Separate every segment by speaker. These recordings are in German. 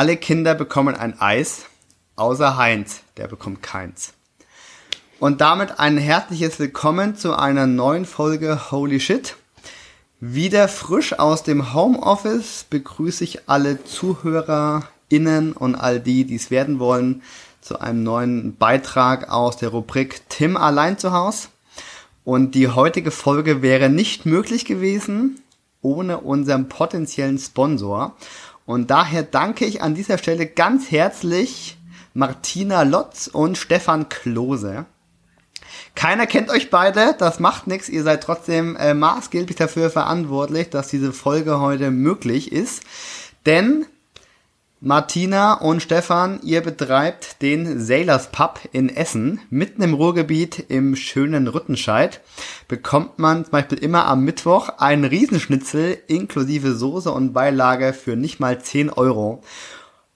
Speaker 1: Alle Kinder bekommen ein Eis, außer Heinz, der bekommt keins. Und damit ein herzliches Willkommen zu einer neuen Folge Holy Shit. Wieder frisch aus dem Homeoffice begrüße ich alle ZuhörerInnen und all die, die es werden wollen, zu einem neuen Beitrag aus der Rubrik Tim allein zu Haus. Und die heutige Folge wäre nicht möglich gewesen ohne unseren potenziellen Sponsor. Und daher danke ich an dieser Stelle ganz herzlich Martina Lotz und Stefan Klose. Keiner kennt euch beide, das macht nichts. Ihr seid trotzdem äh, maßgeblich dafür verantwortlich, dass diese Folge heute möglich ist. Denn Martina und Stefan, ihr betreibt den Sailors Pub in Essen, mitten im Ruhrgebiet im schönen Rüttenscheid. Bekommt man zum Beispiel immer am Mittwoch einen Riesenschnitzel inklusive Soße und Beilage für nicht mal 10 Euro.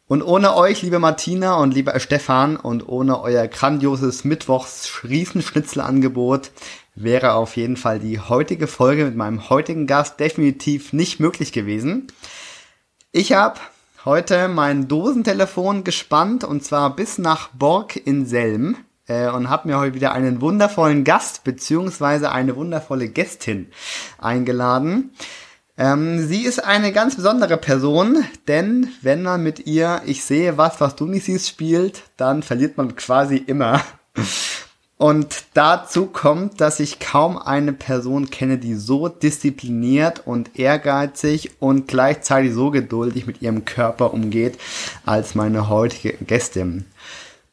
Speaker 1: Und ohne euch, liebe Martina und lieber Stefan, und ohne euer grandioses Mittwochs-Riesenschnitzelangebot wäre auf jeden Fall die heutige Folge mit meinem heutigen Gast definitiv nicht möglich gewesen. Ich habe heute mein Dosentelefon gespannt und zwar bis nach Borg in Selm äh, und habe mir heute wieder einen wundervollen Gast beziehungsweise eine wundervolle Gästin eingeladen. Ähm, sie ist eine ganz besondere Person, denn wenn man mit ihr Ich sehe was, was du nicht siehst spielt, dann verliert man quasi immer. Und dazu kommt, dass ich kaum eine Person kenne, die so diszipliniert und ehrgeizig und gleichzeitig so geduldig mit ihrem Körper umgeht, als meine heutige Gästin.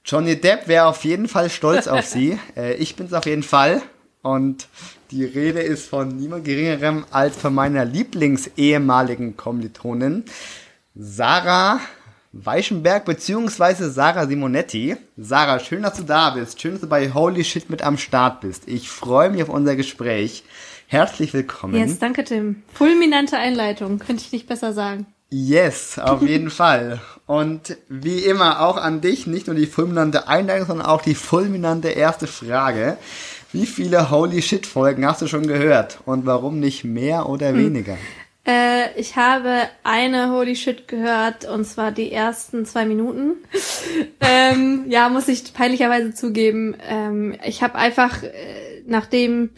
Speaker 1: Johnny Depp wäre auf jeden Fall stolz auf sie. Äh, ich bin's auf jeden Fall. Und die Rede ist von niemand geringerem als von meiner Lieblings-ehemaligen Kommilitonin, Sarah Weichenberg beziehungsweise Sarah Simonetti. Sarah, schön, dass du da bist. Schön, dass du bei Holy Shit mit am Start bist. Ich freue mich auf unser Gespräch. Herzlich willkommen.
Speaker 2: Yes, danke Tim. Fulminante Einleitung, könnte ich nicht besser sagen.
Speaker 1: Yes, auf jeden Fall. Und wie immer auch an dich, nicht nur die fulminante Einleitung, sondern auch die fulminante erste Frage. Wie viele Holy Shit Folgen hast du schon gehört? Und warum nicht mehr oder hm. weniger?
Speaker 2: Äh, ich habe eine Holy Shit gehört und zwar die ersten zwei Minuten. ähm, ja, muss ich peinlicherweise zugeben. Ähm, ich habe einfach äh, nach dem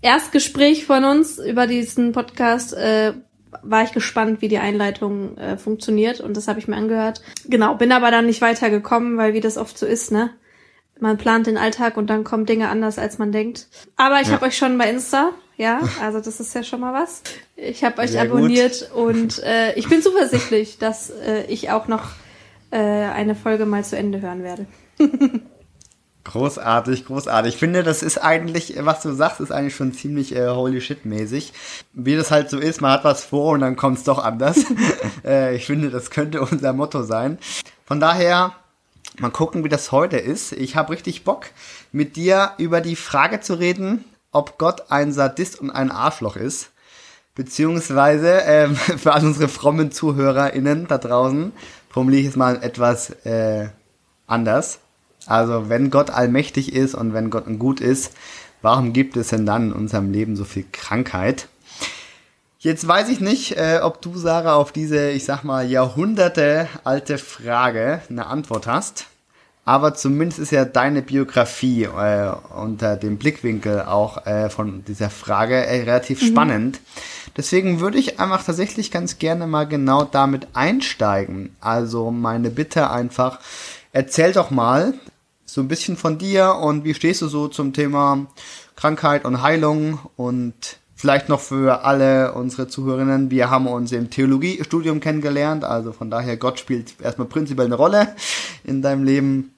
Speaker 2: Erstgespräch von uns über diesen Podcast äh, war ich gespannt, wie die Einleitung äh, funktioniert und das habe ich mir angehört. Genau, bin aber dann nicht weitergekommen, weil wie das oft so ist, ne? Man plant den Alltag und dann kommen Dinge anders, als man denkt. Aber ich ja. habe euch schon bei Insta ja, also das ist ja schon mal was. Ich habe euch Sehr abonniert gut. und äh, ich bin zuversichtlich, dass äh, ich auch noch äh, eine Folge mal zu Ende hören werde.
Speaker 1: Großartig, großartig. Ich finde, das ist eigentlich, was du sagst, ist eigentlich schon ziemlich äh, holy shit mäßig. Wie das halt so ist, man hat was vor und dann kommt es doch anders. äh, ich finde, das könnte unser Motto sein. Von daher, mal gucken, wie das heute ist. Ich habe richtig Bock, mit dir über die Frage zu reden, ob Gott ein Sadist und ein Arschloch ist. Beziehungsweise, ähm, für all unsere frommen ZuhörerInnen da draußen, formuliere ich es mal etwas äh, anders. Also, wenn Gott allmächtig ist und wenn Gott gut ist, warum gibt es denn dann in unserem Leben so viel Krankheit? Jetzt weiß ich nicht, äh, ob du, Sarah, auf diese, ich sag mal, Jahrhunderte alte Frage eine Antwort hast. Aber zumindest ist ja deine Biografie äh, unter dem Blickwinkel auch äh, von dieser Frage äh, relativ mhm. spannend. Deswegen würde ich einfach tatsächlich ganz gerne mal genau damit einsteigen. Also meine Bitte einfach, erzähl doch mal so ein bisschen von dir und wie stehst du so zum Thema Krankheit und Heilung und vielleicht noch für alle unsere Zuhörerinnen, wir haben uns im Theologiestudium kennengelernt, also von daher Gott spielt erstmal prinzipiell eine Rolle in deinem Leben.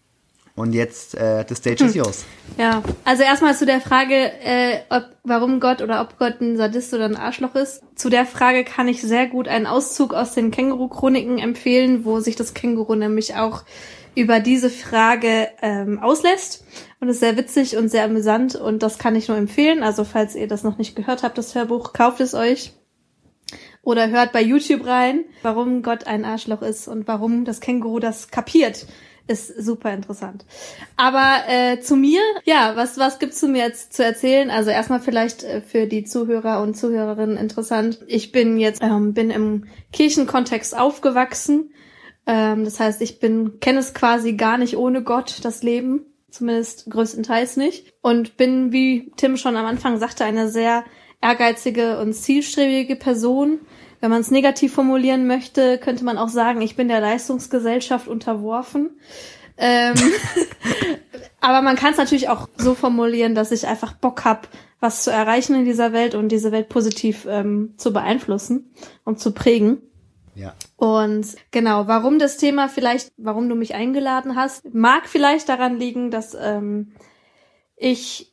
Speaker 1: Und jetzt, äh, the stage hm. is yours.
Speaker 2: Ja, also erstmal zu der Frage, äh, ob, warum Gott oder ob Gott ein Sadist oder ein Arschloch ist. Zu der Frage kann ich sehr gut einen Auszug aus den Känguru-Chroniken empfehlen, wo sich das Känguru nämlich auch über diese Frage ähm, auslässt. Und ist sehr witzig und sehr amüsant und das kann ich nur empfehlen. Also falls ihr das noch nicht gehört habt, das Hörbuch, kauft es euch. Oder hört bei YouTube rein, warum Gott ein Arschloch ist und warum das Känguru das kapiert ist super interessant. Aber äh, zu mir, ja, was was gibt's zu mir jetzt zu erzählen? Also erstmal vielleicht äh, für die Zuhörer und Zuhörerinnen interessant. Ich bin jetzt ähm, bin im Kirchenkontext aufgewachsen Ähm, das heißt, ich bin, kenne es quasi gar nicht ohne Gott, das Leben. Zumindest größtenteils nicht. Und bin, wie Tim schon am Anfang sagte, eine sehr ehrgeizige und zielstrebige Person. Wenn man es negativ formulieren möchte, könnte man auch sagen, ich bin der Leistungsgesellschaft unterworfen. Ähm, aber man kann es natürlich auch so formulieren, dass ich einfach Bock hab, was zu erreichen in dieser Welt und diese Welt positiv ähm, zu beeinflussen und zu prägen.
Speaker 1: Ja.
Speaker 2: Und genau, warum das Thema vielleicht, warum du mich eingeladen hast, mag vielleicht daran liegen, dass ähm, ich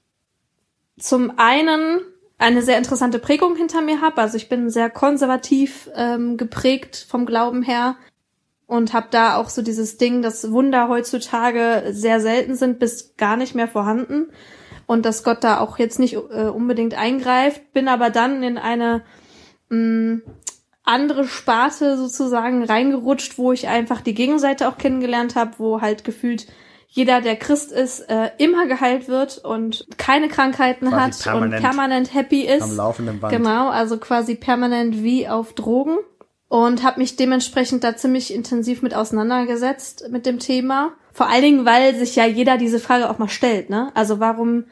Speaker 2: zum einen eine sehr interessante Prägung hinter mir habe. Also ich bin sehr konservativ ähm, geprägt vom Glauben her und habe da auch so dieses Ding, dass Wunder heutzutage sehr selten sind bis gar nicht mehr vorhanden und dass Gott da auch jetzt nicht äh, unbedingt eingreift. Bin aber dann in eine mh, mm, andere Sparte sozusagen reingerutscht, wo ich einfach die Gegenseite auch kennengelernt habe, wo halt gefühlt jeder, der Christ ist, äh, immer geheilt wird und keine Krankheiten quasi hat und permanent happy ist. Am
Speaker 1: laufenden Band.
Speaker 2: Genau, also quasi permanent wie auf Drogen. Und habe mich dementsprechend da ziemlich intensiv mit auseinandergesetzt mit dem Thema. Vor allen Dingen, weil sich ja jeder diese Frage auch mal stellt, ne? Also warum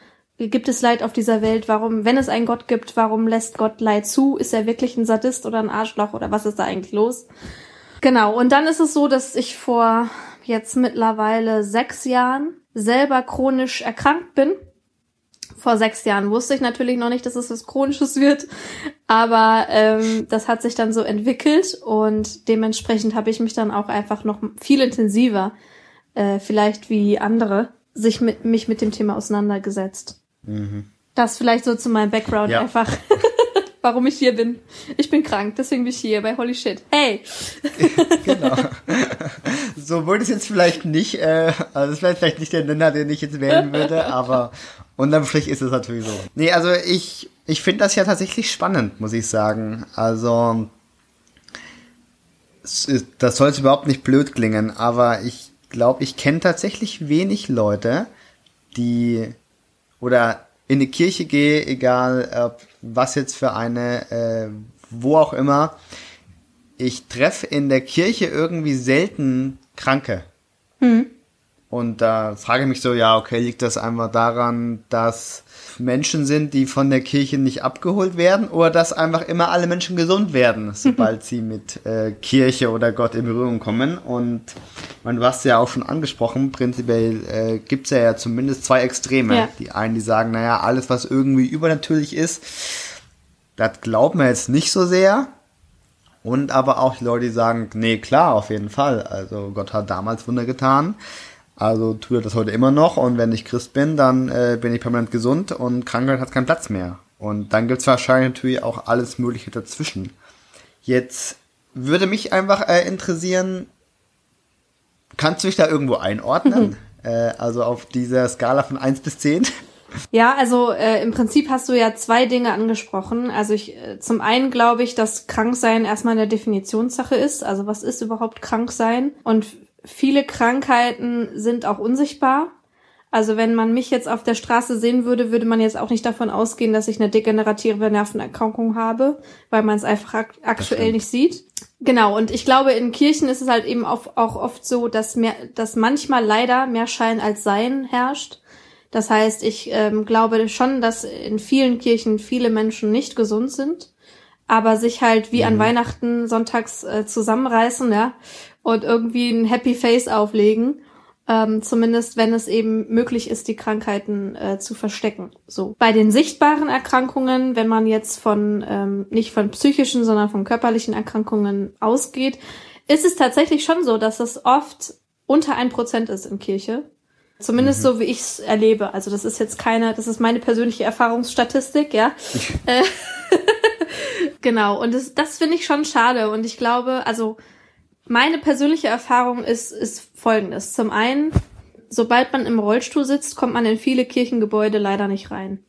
Speaker 2: gibt es Leid auf dieser Welt? Warum, wenn es einen Gott gibt, warum lässt Gott Leid zu? Ist er wirklich ein Sadist oder ein Arschloch oder was ist da eigentlich los? Genau, und dann ist es so, dass ich vor jetzt mittlerweile sechs Jahren selber chronisch erkrankt bin. Vor sechs Jahren wusste ich natürlich noch nicht, dass es was Chronisches wird, aber ähm, das hat sich dann so entwickelt und dementsprechend habe ich mich dann auch einfach noch viel intensiver, äh, vielleicht wie andere, sich mit mich mit dem Thema auseinandergesetzt. Mhm. Das vielleicht so zu meinem Background ja. einfach. warum ich hier bin. Ich bin krank, deswegen bin ich hier bei Holy Shit. Hey!
Speaker 1: genau. So wollte ich jetzt vielleicht nicht, äh, also das wäre vielleicht nicht der Nenner, den ich jetzt wählen würde, aber unterm Strich ist es natürlich so. Nee, also ich, ich finde das ja tatsächlich spannend, muss ich sagen. Also, das soll jetzt überhaupt nicht blöd klingen, aber ich glaube, ich kenne tatsächlich wenig Leute, die oder in die Kirche gehe, egal ob was jetzt für eine, äh, wo auch immer, ich treffe in der Kirche irgendwie selten Kranke. Mhm. Und da frage ich mich so, ja, okay, liegt das einfach daran, dass Menschen sind, die von der Kirche nicht abgeholt werden oder dass einfach immer alle Menschen gesund werden, sobald sie mit äh, Kirche oder Gott in Berührung kommen. Und man, du hast ja auch schon angesprochen, prinzipiell äh, gibt es ja, ja zumindest zwei Extreme. Ja. Die einen, die sagen, naja, alles, was irgendwie übernatürlich ist, das glauben wir jetzt nicht so sehr. Und aber auch die Leute, die sagen, nee, klar, auf jeden Fall. Also Gott hat damals Wunder getan. Also tut er das heute immer noch und wenn ich Christ bin, dann äh, bin ich permanent gesund und Krankheit hat keinen Platz mehr. Und dann gibt's wahrscheinlich natürlich auch alles Mögliche dazwischen. Jetzt würde mich einfach äh, interessieren, kannst du dich da irgendwo einordnen? äh, also auf dieser Skala von eins bis zehn?
Speaker 2: Ja, also äh, im Prinzip hast du ja zwei Dinge angesprochen. Also ich äh, zum einen glaube ich, dass Kranksein erstmal eine Definitionssache ist. Also was ist überhaupt Kranksein? Und viele Krankheiten sind auch unsichtbar. Also wenn man mich jetzt auf der Straße sehen würde, würde man jetzt auch nicht davon ausgehen, dass ich eine degenerative Nervenerkrankung habe, weil man es einfach ak aktuell nicht sieht. Genau, und ich glaube, in Kirchen ist es halt eben auch, auch oft so, dass, mehr, dass manchmal leider mehr Schein als Sein herrscht. Das heißt, ich ähm, glaube schon, dass in vielen Kirchen viele Menschen nicht gesund sind, aber sich halt wie mhm. an Weihnachten sonntags äh, zusammenreißen, ja, und irgendwie ein Happy Face auflegen. Ähm, zumindest wenn es eben möglich ist, die Krankheiten äh, zu verstecken. So bei den sichtbaren Erkrankungen, wenn man jetzt von ähm, nicht von psychischen, sondern von körperlichen Erkrankungen ausgeht, ist es tatsächlich schon so, dass es oft unter ein Prozent ist in Kirche. Zumindest mhm. so, wie ich es erlebe. Also das ist jetzt keine, das ist meine persönliche Erfahrungsstatistik, ja. Äh, genau. Und das, das finde ich schon schade. Und ich glaube, also meine persönliche Erfahrung ist, ist folgendes. Zum einen, sobald man im Rollstuhl sitzt, kommt man in viele Kirchengebäude leider nicht rein.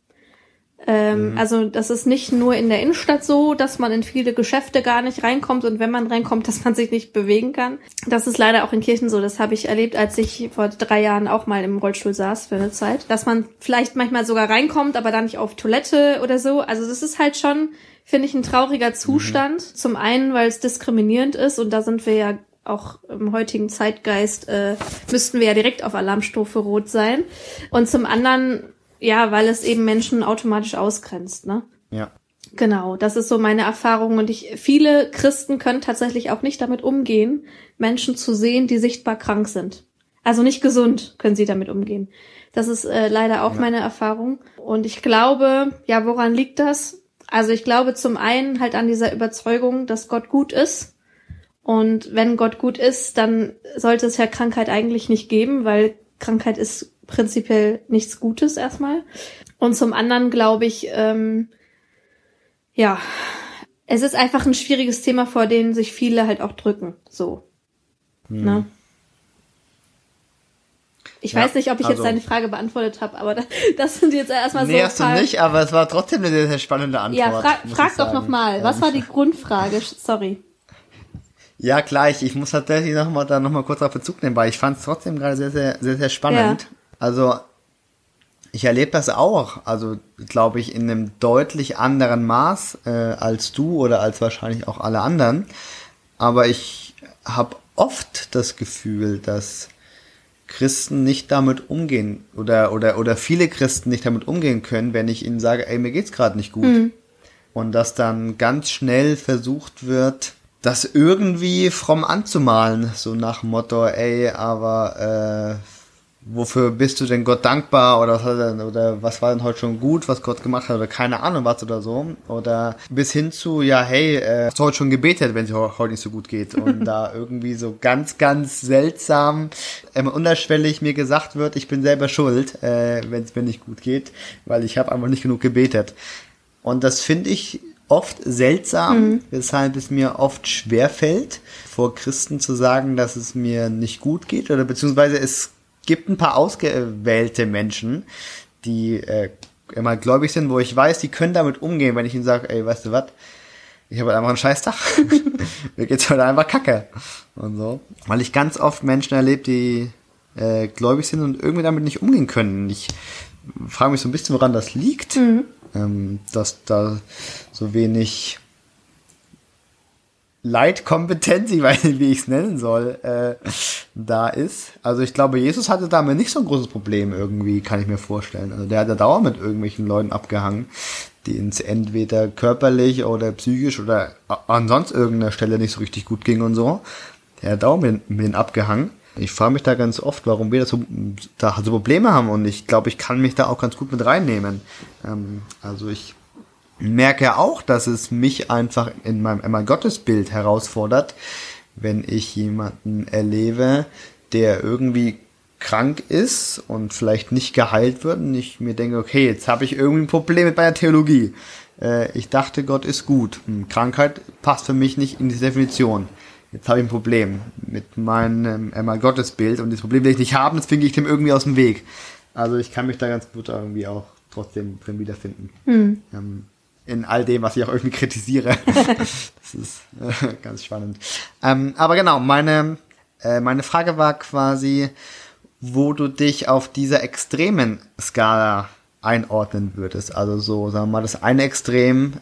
Speaker 2: Ähm, mhm. Also das ist nicht nur in der Innenstadt so, dass man in viele Geschäfte gar nicht reinkommt und wenn man reinkommt, dass man sich nicht bewegen kann. Das ist leider auch in Kirchen so. Das habe ich erlebt, als ich vor drei Jahren auch mal im Rollstuhl saß für eine Zeit. Dass man vielleicht manchmal sogar reinkommt, aber dann nicht auf Toilette oder so. Also das ist halt schon finde ich ein trauriger Zustand. Mhm. Zum einen, weil es diskriminierend ist und da sind wir ja auch im heutigen Zeitgeist äh, müssten wir ja direkt auf Alarmstufe Rot sein. Und zum anderen, ja, weil es eben Menschen automatisch ausgrenzt, ne?
Speaker 1: Ja.
Speaker 2: Genau, das ist so meine Erfahrung und ich viele Christen können tatsächlich auch nicht damit umgehen, Menschen zu sehen, die sichtbar krank sind. Also nicht gesund können sie damit umgehen. Das ist äh, leider auch ja. meine Erfahrung und ich glaube, ja, woran liegt das? Also ich glaube zum einen halt an dieser Überzeugung, dass Gott gut ist und wenn Gott gut ist, dann sollte es ja Krankheit eigentlich nicht geben, weil Krankheit ist prinzipiell nichts Gutes erstmal. Und zum anderen glaube ich, ähm, ja, es ist einfach ein schwieriges Thema, vor dem sich viele halt auch drücken. So. Hm. Ne? Ich ja, weiß nicht, ob ich also, jetzt deine Frage beantwortet habe, aber das, das sind jetzt erstmal
Speaker 1: nee, so. Nee, hast du nicht, aber es war trotzdem eine sehr, sehr spannende Antwort.
Speaker 2: Ja, fra frag doch nochmal. Was war die Grundfrage? Sorry.
Speaker 1: Ja, gleich. Ich muss tatsächlich nochmal da nochmal kurz auf Bezug nehmen, weil ich fand es trotzdem gerade sehr, sehr, sehr, sehr spannend. Ja. Also ich erlebe das auch, also glaube ich in einem deutlich anderen Maß äh, als du oder als wahrscheinlich auch alle anderen. Aber ich habe oft das Gefühl, dass Christen nicht damit umgehen oder oder oder viele Christen nicht damit umgehen können, wenn ich ihnen sage, ey, mir geht's gerade nicht gut. Mhm. Und dass dann ganz schnell versucht wird, das irgendwie fromm anzumalen, so nach Motto, ey, aber äh, wofür bist du denn Gott dankbar oder was, hat denn, oder was war denn heute schon gut, was Gott gemacht hat oder keine Ahnung was oder so. Oder bis hin zu ja hey äh, hast du heute schon gebetet, wenn es heute nicht so gut geht. Und da irgendwie so ganz ganz seltsam ähm, unterschwellig mir gesagt wird, ich bin selber schuld, äh, wenn es mir nicht gut geht, weil ich habe einfach nicht genug gebetet. Und das finde ich oft seltsam, mhm. weshalb es mir oft schwer fällt, vor Christen zu sagen, dass es mir nicht gut geht oder beziehungsweise es gibt ein paar ausgewählte Menschen, die äh, immer gläubig sind, wo ich weiß, die können damit umgehen, wenn ich ihnen sage, ey, weißt du was, ich habe halt einfach einen scheiß Tag. Mir geht's heute einfach kacke. Und so. Weil ich ganz oft Menschen erlebe, die äh, gläubig sind und irgendwie damit nicht umgehen können. Ich frage mich so ein bisschen, woran das liegt. Mhm. Ähm, dass da so wenig Leitkompetenz, ich weiß nicht, wie ich es nennen soll, äh, da ist. Also ich glaube, Jesus hatte damit nicht so ein großes Problem irgendwie, kann ich mir vorstellen. Also der hat ja dauernd mit irgendwelchen Leuten abgehangen, denen es entweder körperlich oder psychisch oder an sonst irgendeiner Stelle nicht so richtig gut ging und so. Der hat dauernd mit, denen abgehangen. Ich frage mich da ganz oft, warum wir das so, da so Probleme haben und ich glaube, ich kann mich da auch ganz gut mit reinnehmen. Ähm, also ich merke auch, dass es mich einfach in meinem Emma Gottesbild herausfordert, wenn ich jemanden erlebe, der irgendwie krank ist und vielleicht nicht geheilt wird und ich mir denke, okay, jetzt habe ich irgendwie ein Problem mit meiner Theologie. Äh, ich dachte, Gott ist gut. Hm, Krankheit passt für mich nicht in diese Definition. Jetzt habe ich ein Problem mit meinem Emma Gottesbild und das Problem will ich nicht haben, das finde ich dem irgendwie aus dem Weg. Also ich kann mich da ganz gut irgendwie auch trotzdem drin wiederfinden. Hm. Ähm, in all dem, was ich auch irgendwie kritisiere. das ist äh, ganz spannend. Ähm, aber genau, meine, äh, meine Frage war quasi, wo du dich auf dieser extremen Skala einordnen würdest. Also so, sagen wir mal, das eine Extrem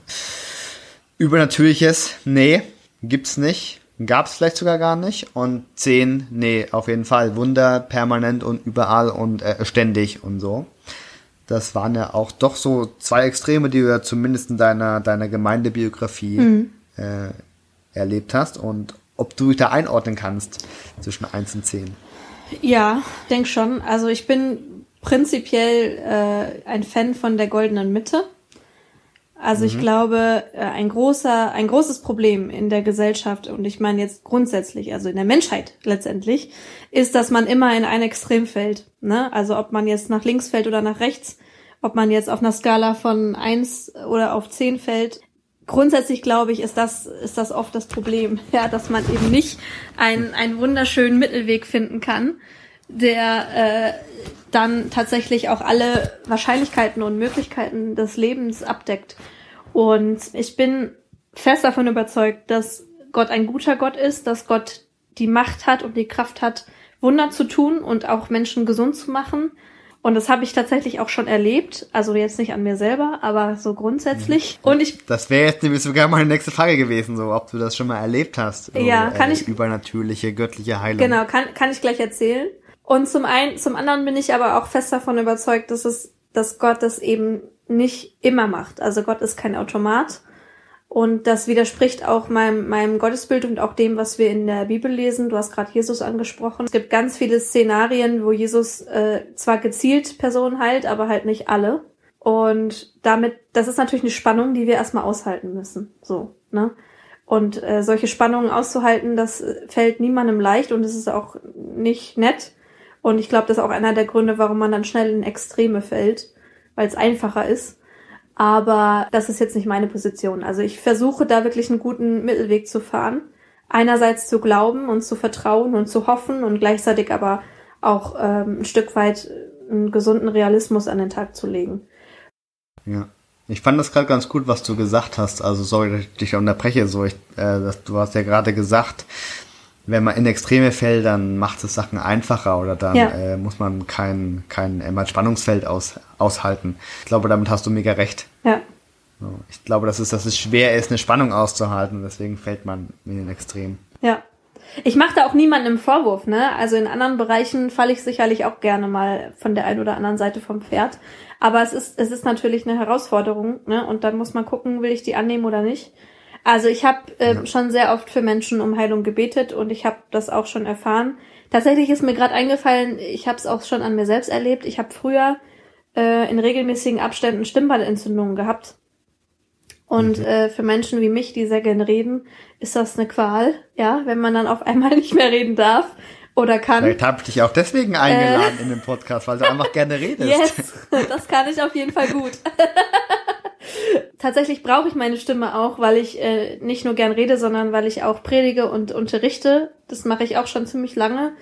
Speaker 1: Übernatürliches, nee, gibt's nicht. Gab's vielleicht sogar gar nicht. Und zehn, nee, auf jeden Fall. Wunder, permanent und überall und äh, ständig und so. Das waren ja auch doch so zwei Extreme, die du ja zumindest in deiner, deiner Gemeindebiografie mhm. äh, erlebt hast und ob du dich da einordnen kannst zwischen eins und zehn.
Speaker 2: Ja, denk schon. Also ich bin prinzipiell äh, ein Fan von der goldenen Mitte. Also mhm. ich glaube, äh, ein großer, ein großes Problem in der Gesellschaft und ich meine jetzt grundsätzlich, also in der Menschheit letztendlich, ist, dass man immer in ein Extrem fällt. Ne? Also ob man jetzt nach links fällt oder nach rechts, ob man jetzt auf einer Skala von eins oder auf zehn fällt. Grundsätzlich glaube ich, ist das, ist das oft das Problem, ja, dass man eben nicht einen, einen wunderschönen Mittelweg finden kann, der äh, dann tatsächlich auch alle Wahrscheinlichkeiten und Möglichkeiten des Lebens abdeckt. Und ich bin fest davon überzeugt, dass Gott ein guter Gott ist, dass Gott die Macht hat und die Kraft hat, Wunder zu tun und auch Menschen gesund zu machen. Und das habe ich tatsächlich auch schon erlebt. Also jetzt nicht an mir selber, aber so grundsätzlich. Mhm. Und ich.
Speaker 1: Das wäre jetzt nämlich sogar meine nächste Frage gewesen, so ob du das schon mal erlebt hast. So,
Speaker 2: ja, kann äh, ich.
Speaker 1: Übernatürliche, göttliche Heilung.
Speaker 2: Genau, kann, kann ich gleich erzählen. Und zum einen, zum anderen bin ich aber auch fest davon überzeugt, dass es, dass Gott das eben nicht immer macht. Also Gott ist kein Automat. Und das widerspricht auch meinem, meinem Gottesbild und auch dem, was wir in der Bibel lesen. Du hast gerade Jesus angesprochen. Es gibt ganz viele Szenarien, wo Jesus äh, zwar gezielt Personen heilt, aber halt nicht alle. Und damit, das ist natürlich eine Spannung, die wir erstmal aushalten müssen. So, ne? Und äh, solche Spannungen auszuhalten, das fällt niemandem leicht und es ist auch nicht nett. Und ich glaube, das ist auch einer der Gründe, warum man dann schnell in Extreme fällt, weil es einfacher ist. Aber das ist jetzt nicht meine Position. Also ich versuche da wirklich einen guten Mittelweg zu fahren. Einerseits zu glauben und zu vertrauen und zu hoffen und gleichzeitig aber auch ähm, ein Stück weit einen gesunden Realismus an den Tag zu legen.
Speaker 1: Ja. Ich fand das gerade ganz gut, was du gesagt hast. Also sorry, dass ich dich unterbreche. So, ich, äh, das, du hast ja gerade gesagt, wenn man in Extreme fällt, dann macht es Sachen einfacher oder dann ja. äh, muss man kein, kein äh, Spannungsfeld aus, aushalten. Ich glaube, damit hast du mega recht.
Speaker 2: Ja.
Speaker 1: Ich glaube, dass es, dass es schwer ist, eine Spannung auszuhalten, deswegen fällt man in den Extrem.
Speaker 2: Ja. Ich mache da auch niemanden im Vorwurf, ne? Also in anderen Bereichen falle ich sicherlich auch gerne mal von der einen oder anderen Seite vom Pferd. Aber es ist, es ist natürlich eine Herausforderung, ne? Und dann muss man gucken, will ich die annehmen oder nicht. Also ich habe äh, ja. schon sehr oft für Menschen um Heilung gebetet und ich habe das auch schon erfahren. Tatsächlich ist mir gerade eingefallen, ich habe es auch schon an mir selbst erlebt. Ich habe früher äh, in regelmäßigen Abständen Stimmbandentzündungen gehabt. Und mhm. äh, für Menschen wie mich, die sehr gerne reden, ist das eine Qual, ja, wenn man dann auf einmal nicht mehr reden darf oder kann.
Speaker 1: Vielleicht habe ich dich auch deswegen eingeladen äh, in den Podcast, weil du einfach gerne redest.
Speaker 2: Yes, das kann ich auf jeden Fall gut. Tatsächlich brauche ich meine Stimme auch, weil ich äh, nicht nur gern rede, sondern weil ich auch predige und unterrichte. Das mache ich auch schon ziemlich lange.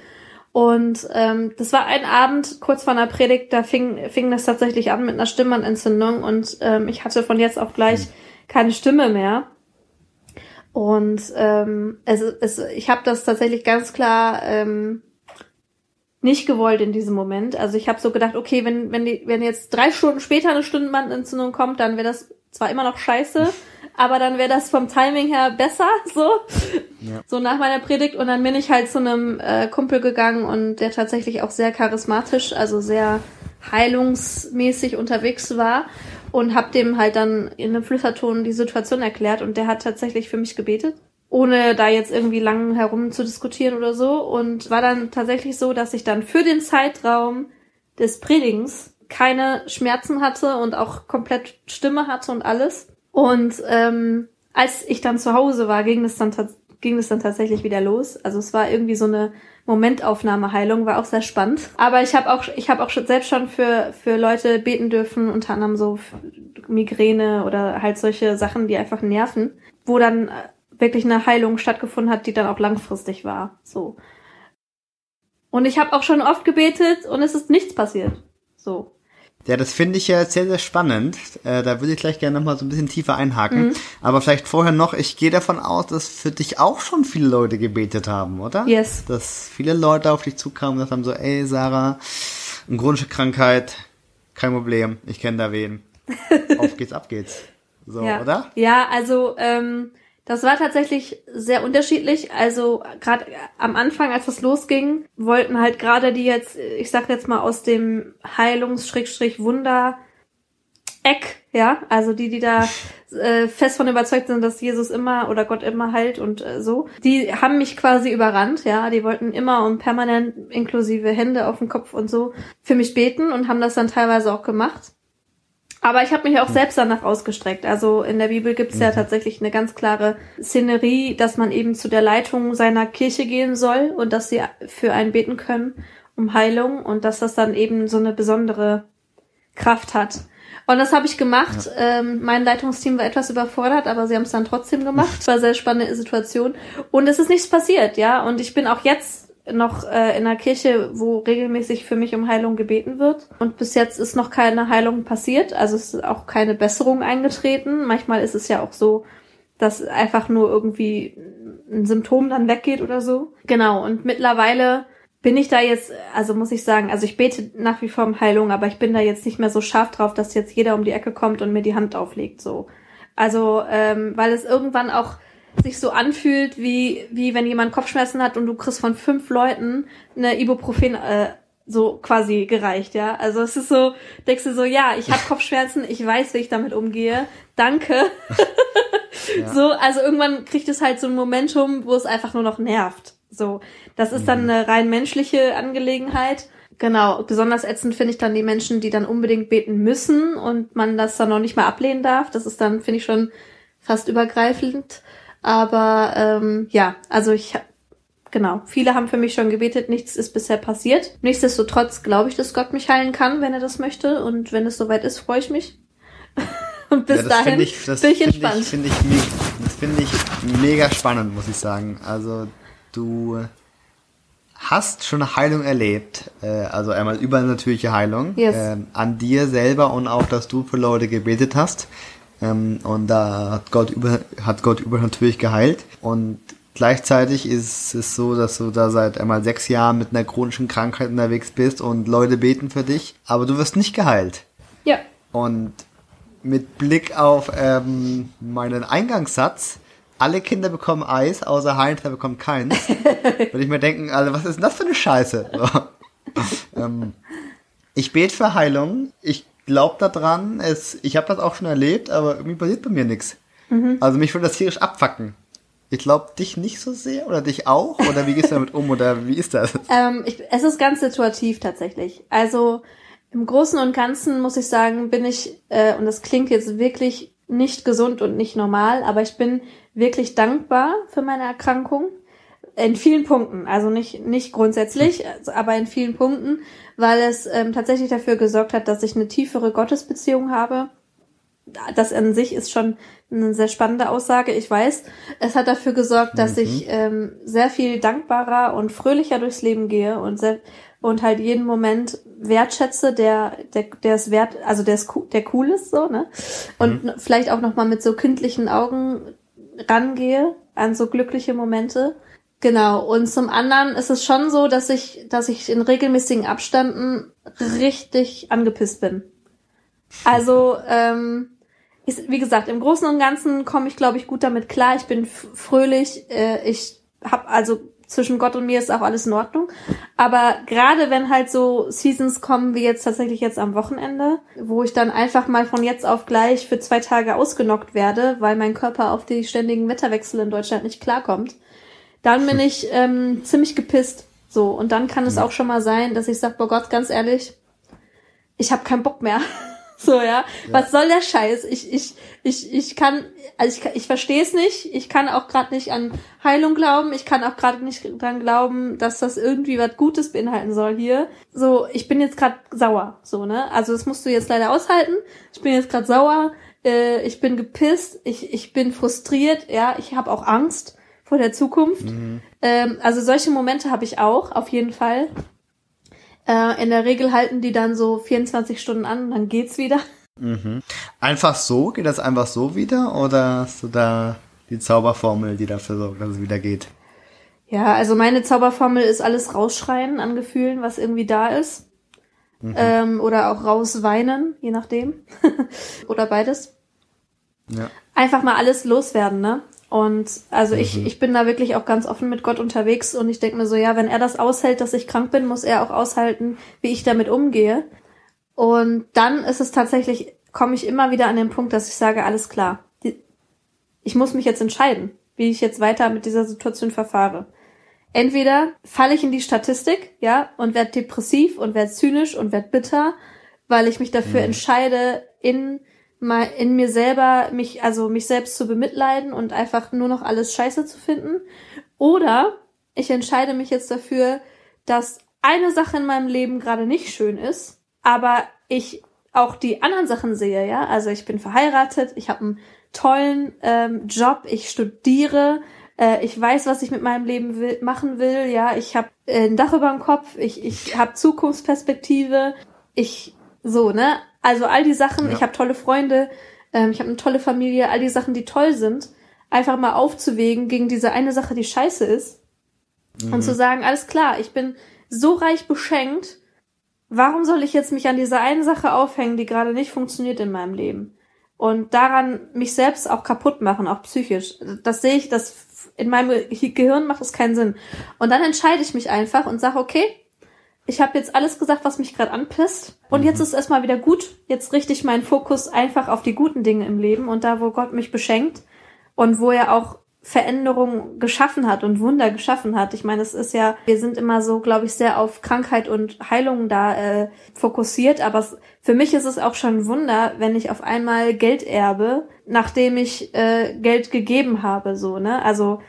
Speaker 2: Und ähm, das war ein Abend kurz vor einer Predigt, da fing, fing das tatsächlich an mit einer Stimmbandentzündung und ähm, ich hatte von jetzt auf gleich hm. keine Stimme mehr. Und ähm, es, es, ich habe das tatsächlich ganz klar ähm, nicht gewollt in diesem Moment. Also ich habe so gedacht, okay, wenn, wenn, die, wenn jetzt drei Stunden später eine Stundenbandentzündung kommt, dann wäre das zwar immer noch scheiße, aber dann wäre das vom Timing her besser, so. Ja. So nach meiner Predigt. Und dann bin ich halt zu einem äh, Kumpel gegangen und der tatsächlich auch sehr charismatisch, also sehr heilungsmäßig unterwegs war und hab dem halt dann in einem Flüsterton die Situation erklärt und der hat tatsächlich für mich gebetet ohne da jetzt irgendwie lang herum zu diskutieren oder so. Und war dann tatsächlich so, dass ich dann für den Zeitraum des Predigens keine Schmerzen hatte und auch komplett Stimme hatte und alles. Und ähm, als ich dann zu Hause war, ging es dann ging es dann tatsächlich wieder los. Also es war irgendwie so eine Momentaufnahmeheilung, war auch sehr spannend. Aber ich habe auch ich habe auch selbst schon für für Leute beten dürfen, unter anderem so Migräne oder halt solche Sachen, die einfach nerven, wo dann wirklich eine Heilung stattgefunden hat, die dann auch langfristig war. So. Und ich habe auch schon oft gebetet und es ist nichts passiert. So.
Speaker 1: Ja, das finde ich ja sehr, sehr spannend. Äh, da würde ich gleich gerne nochmal so ein bisschen tiefer einhaken. Mhm. Aber vielleicht vorher noch, ich gehe davon aus, dass für dich auch schon viele Leute gebetet haben, oder?
Speaker 2: Yes.
Speaker 1: Dass viele Leute auf dich zukamen und haben so, ey Sarah, eine chronische Krankheit, kein Problem, ich kenne da wen. auf geht's, ab geht's. So,
Speaker 2: ja.
Speaker 1: oder?
Speaker 2: Ja, also ähm, das war tatsächlich sehr unterschiedlich. Also gerade am Anfang, als das losging, wollten halt gerade die jetzt, ich sag jetzt mal aus dem Heilungs-Wunder Eck, ja, also die, die da äh, fest von überzeugt sind, dass Jesus immer oder Gott immer heilt und äh, so, die haben mich quasi überrannt, ja, die wollten immer und permanent inklusive Hände auf dem Kopf und so für mich beten und haben das dann teilweise auch gemacht. Aber ich habe mich auch hm. selbst danach ausgestreckt. Also in der Bibel gibt es ja mhm. tatsächlich eine ganz klare Szenerie, dass man eben zu der Leitung seiner Kirche gehen soll und dass sie für einen beten können um Heilung und dass das dann eben so eine besondere Kraft hat. Und das habe ich gemacht. Ja. Ähm, mein Leitungsteam war etwas überfordert, aber sie haben es dann trotzdem gemacht. War sehr spannende Situation. Und es ist nichts passiert, ja. Und ich bin auch jetzt noch äh, in einer Kirche, wo regelmäßig für mich um Heilung gebeten wird. Und bis jetzt ist noch keine Heilung passiert, also ist auch keine Besserung eingetreten. Manchmal ist es ja auch so, dass einfach nur irgendwie ein Symptom dann weggeht oder so. Genau, und mittlerweile bin ich da jetzt, also muss ich sagen, also ich bete nach wie vor um Heilung, aber ich bin da jetzt nicht mehr so scharf drauf, dass jetzt jeder um die Ecke kommt und mir die Hand auflegt, so. Also, ähm, weil es irgendwann auch sich so anfühlt, wie, wie wenn jemand Kopfschmerzen hat und du kriegst von fünf Leuten eine Ibuprofen, äh, so quasi gereicht, ja. Also es ist so, denkst du so, ja, ich habe Kopfschmerzen, ich weiß, wie ich damit umgehe. Danke. ja. So, also irgendwann kriegt es halt so ein Momentum, wo es einfach nur noch nervt. So, das ist dann mhm. eine rein menschliche Angelegenheit. Genau, besonders ätzend finde ich dann die Menschen, die dann unbedingt beten müssen und man das dann noch nicht mal ablehnen darf. Das ist dann, finde ich, schon fast übergreifend. Aber ähm, ja, also ich genau, viele haben für mich schon gebetet, nichts ist bisher passiert. Nichtsdestotrotz glaube ich, dass Gott mich heilen kann, wenn er das möchte. Und wenn es soweit ist, freue ich mich. und bis ja, dahin ich, bin ich entspannt.
Speaker 1: Ich, find ich, das finde ich mega spannend, muss ich sagen. Also du hast schon Heilung erlebt, äh, also einmal übernatürliche Heilung yes. äh, an dir selber und auch, dass du für Leute gebetet hast. Ähm, und da hat Gott über hat Gott übernatürlich geheilt. Und gleichzeitig ist es so, dass du da seit einmal sechs Jahren mit einer chronischen Krankheit unterwegs bist und Leute beten für dich, aber du wirst nicht geheilt.
Speaker 2: Ja.
Speaker 1: Und mit Blick auf ähm, meinen Eingangssatz alle Kinder bekommen Eis, außer Heinz, der bekommt keins. Würde ich mir denken, also was ist denn das für eine Scheiße? So. ähm, ich bete für Heilung. Ich glaube daran. Es, ich habe das auch schon erlebt, aber irgendwie passiert bei mir nichts. Mhm. Also mich würde das tierisch abfacken. Ich glaube dich nicht so sehr oder dich auch oder wie gehst du damit um oder wie ist das?
Speaker 2: Ähm, ich, es ist ganz situativ tatsächlich. Also im Großen und Ganzen muss ich sagen, bin ich äh, und das klingt jetzt wirklich nicht gesund und nicht normal, aber ich bin wirklich dankbar für meine Erkrankung. In vielen Punkten, also nicht, nicht grundsätzlich, aber in vielen Punkten, weil es ähm, tatsächlich dafür gesorgt hat, dass ich eine tiefere Gottesbeziehung habe. Das an sich ist schon eine sehr spannende Aussage, ich weiß. Es hat dafür gesorgt, dass mhm. ich ähm, sehr viel dankbarer und fröhlicher durchs Leben gehe und sehr, und halt jeden Moment wertschätze, der, der, der ist wert, also der ist, der cool ist, so, ne? Und mhm. vielleicht auch nochmal mit so kindlichen Augen rangehe an so glückliche Momente. Genau. Und zum anderen ist es schon so, dass ich, dass ich in regelmäßigen Abständen richtig angepisst bin. Also, ähm, ist, wie gesagt, im Großen und Ganzen komme ich, glaube ich, gut damit klar. Ich bin fröhlich. Äh, ich habe also zwischen Gott und mir ist auch alles in Ordnung. Aber gerade wenn halt so Seasons kommen, wie jetzt tatsächlich jetzt am Wochenende, wo ich dann einfach mal von jetzt auf gleich für zwei Tage ausgenockt werde, weil mein Körper auf die ständigen Wetterwechsel in Deutschland nicht klarkommt, dann bin ich ähm, ziemlich gepisst. So, und dann kann es auch schon mal sein, dass ich sage, boah Gott, ganz ehrlich, ich habe keinen Bock mehr. So, ja? ja. Was soll der Scheiß? Ich, ich, ich, ich kann, also ich, ich verstehe es nicht. Ich kann auch gerade nicht an Heilung glauben. Ich kann auch gerade nicht dran glauben, dass das irgendwie was Gutes beinhalten soll hier. So, ich bin jetzt gerade sauer. So, ne? Also das musst du jetzt leider aushalten. Ich bin jetzt gerade sauer. Äh, ich bin gepisst. Ich, ich bin frustriert. Ja, ich habe auch Angst vor der Zukunft. Mhm. Ähm, also solche Momente habe ich auch, auf jeden Fall. Äh, in der Regel halten die dann so 24 Stunden an, dann geht's wieder.
Speaker 1: Mhm. Einfach so? Geht das einfach so wieder? Oder hast du da die Zauberformel, die dafür sorgt, dass es wieder geht?
Speaker 2: Ja, also meine Zauberformel ist alles rausschreien an Gefühlen, was irgendwie da ist. Mhm. Ähm, oder auch rausweinen, je nachdem. oder beides. Ja. Einfach mal alles loswerden, ne? Und also mhm. ich, ich bin da wirklich auch ganz offen mit Gott unterwegs und ich denke mir so, ja, wenn er das aushält, dass ich krank bin, muss er auch aushalten, wie ich damit umgehe. Und dann ist es tatsächlich, komme ich immer wieder an den Punkt, dass ich sage, alles klar, die, ich muss mich jetzt entscheiden, wie ich jetzt weiter mit dieser Situation verfahre. Entweder falle ich in die Statistik, ja, und werde depressiv und werde zynisch und werde bitter, weil ich mich dafür mhm. entscheide, in mal in mir selber mich, also mich selbst zu bemitleiden und einfach nur noch alles scheiße zu finden. Oder ich entscheide mich jetzt dafür, dass eine Sache in meinem Leben gerade nicht schön ist, aber ich auch die anderen Sachen sehe, ja. Also ich bin verheiratet, ich habe einen tollen ähm, Job, ich studiere, äh, ich weiß, was ich mit meinem Leben will, machen will, ja. Ich habe äh, ein Dach über dem Kopf, ich, ich habe Zukunftsperspektive, ich so, ne? Also all die Sachen, ja. ich habe tolle Freunde, ähm, ich habe eine tolle Familie, all die Sachen, die toll sind, einfach mal aufzuwägen gegen diese eine Sache, die scheiße ist. Mhm. Und zu sagen, alles klar, ich bin, so reich beschenkt, warum soll ich jetzt mich an dieser einen Sache aufhängen, die gerade nicht funktioniert in meinem Leben? Und daran mich selbst auch kaputt machen, auch psychisch. Das sehe ich, das in meinem Gehirn macht das keinen Sinn. Und dann entscheide ich mich einfach und sage, okay, ich habe jetzt alles gesagt, was mich gerade anpisst. Und jetzt mhm. ist erstmal wieder gut. Jetzt richte ich meinen Fokus einfach auf die guten Dinge im Leben und da, wo Gott mich beschenkt und wo er auch Veränderung geschaffen hat und Wunder geschaffen hat. Ich meine, es ist ja, wir sind immer so, glaube ich, sehr auf Krankheit und Heilung da äh, fokussiert, aber es, für mich ist es auch schon ein Wunder, wenn ich auf einmal Geld erbe, nachdem ich äh, Geld gegeben habe, so, ne? Also